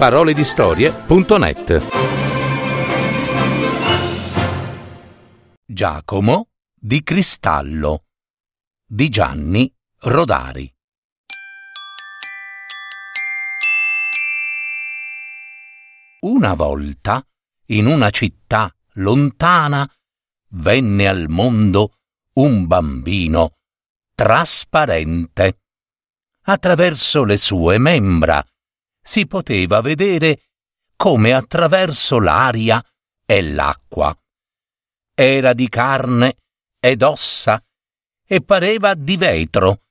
paroledistorie.net Giacomo di Cristallo di Gianni Rodari Una volta, in una città lontana, venne al mondo un bambino trasparente. Attraverso le sue membra si poteva vedere come attraverso l'aria e l'acqua. Era di carne ed ossa e pareva di vetro,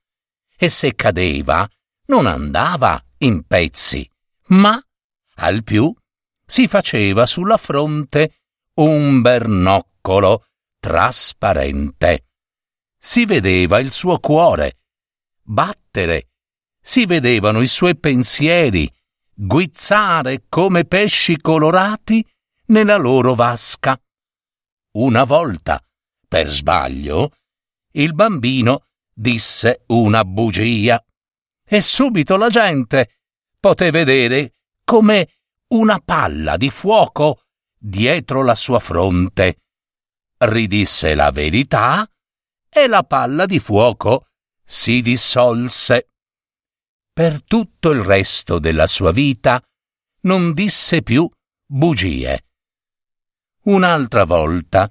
e se cadeva non andava in pezzi, ma al più si faceva sulla fronte un bernoccolo trasparente. Si vedeva il suo cuore battere, si vedevano i suoi pensieri guizzare come pesci colorati nella loro vasca. Una volta, per sbaglio, il bambino disse una bugia e subito la gente poté vedere come una palla di fuoco dietro la sua fronte. Ridisse la verità e la palla di fuoco si dissolse. Per tutto il resto della sua vita non disse più bugie. Un'altra volta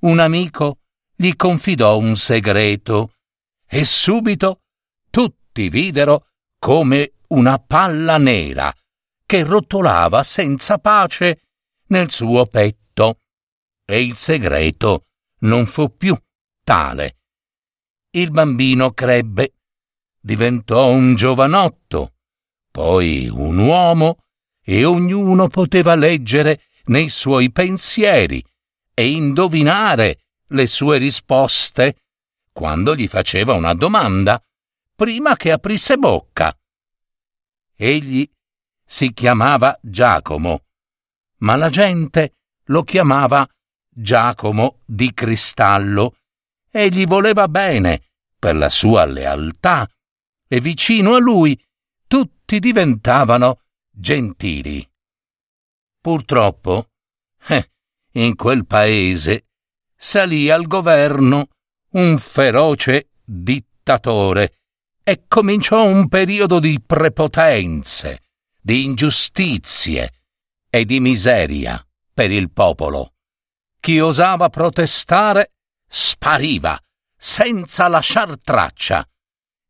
un amico gli confidò un segreto e subito tutti videro come una palla nera che rotolava senza pace nel suo petto. E il segreto non fu più tale. Il bambino crebbe, diventò un giovanotto, poi un uomo, e ognuno poteva leggere nei suoi pensieri e indovinare le sue risposte quando gli faceva una domanda, prima che aprisse bocca. Egli si chiamava Giacomo, ma la gente lo chiamava Giacomo di Cristallo e gli voleva bene per la sua lealtà e vicino a lui tutti diventavano gentili. Purtroppo, eh, in quel paese salì al governo un feroce dittatore e cominciò un periodo di prepotenze di ingiustizie e di miseria per il popolo. Chi osava protestare spariva senza lasciar traccia.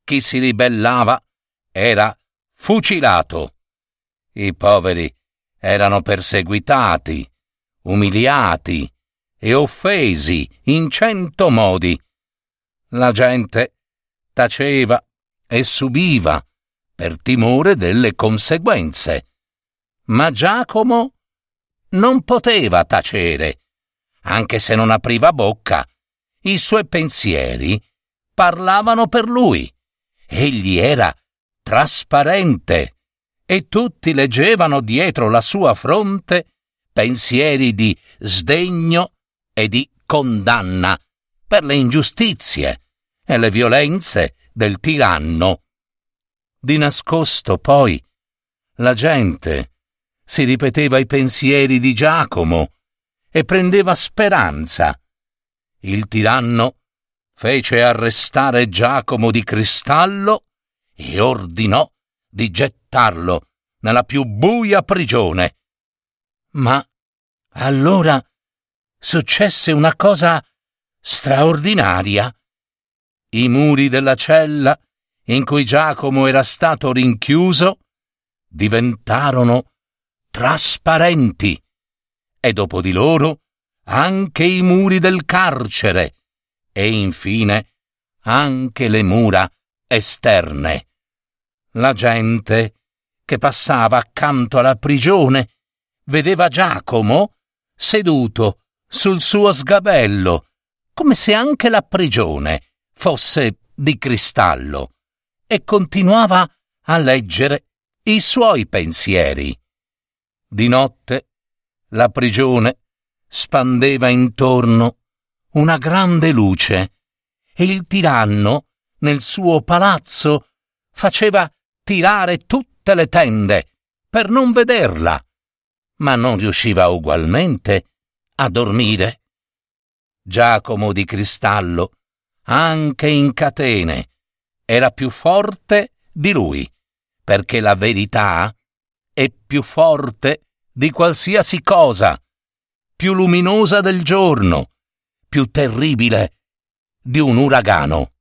Chi si ribellava era fucilato. I poveri erano perseguitati, umiliati e offesi in cento modi. La gente taceva e subiva per timore delle conseguenze. Ma Giacomo non poteva tacere, anche se non apriva bocca. I suoi pensieri parlavano per lui. Egli era trasparente e tutti leggevano dietro la sua fronte pensieri di sdegno e di condanna per le ingiustizie e le violenze del tiranno. Di nascosto, poi, la gente si ripeteva i pensieri di Giacomo e prendeva speranza. Il tiranno fece arrestare Giacomo di Cristallo e ordinò di gettarlo nella più buia prigione. Ma allora successe una cosa straordinaria. I muri della cella in cui Giacomo era stato rinchiuso diventarono trasparenti e dopo di loro anche i muri del carcere e infine anche le mura esterne. La gente che passava accanto alla prigione vedeva Giacomo seduto sul suo sgabello, come se anche la prigione fosse di cristallo e continuava a leggere i suoi pensieri. Di notte la prigione spandeva intorno una grande luce e il tiranno nel suo palazzo faceva tirare tutte le tende per non vederla, ma non riusciva ugualmente a dormire. Giacomo di Cristallo, anche in catene, era più forte di lui, perché la verità è più forte di qualsiasi cosa, più luminosa del giorno, più terribile di un uragano.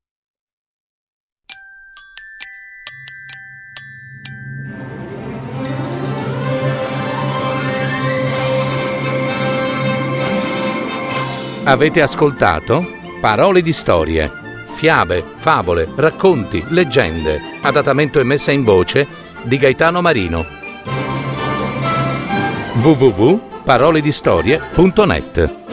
Avete ascoltato Parole di storie, fiabe, favole, racconti, leggende, adattamento e messa in voce di Gaetano Marino. www.paroledistorie.net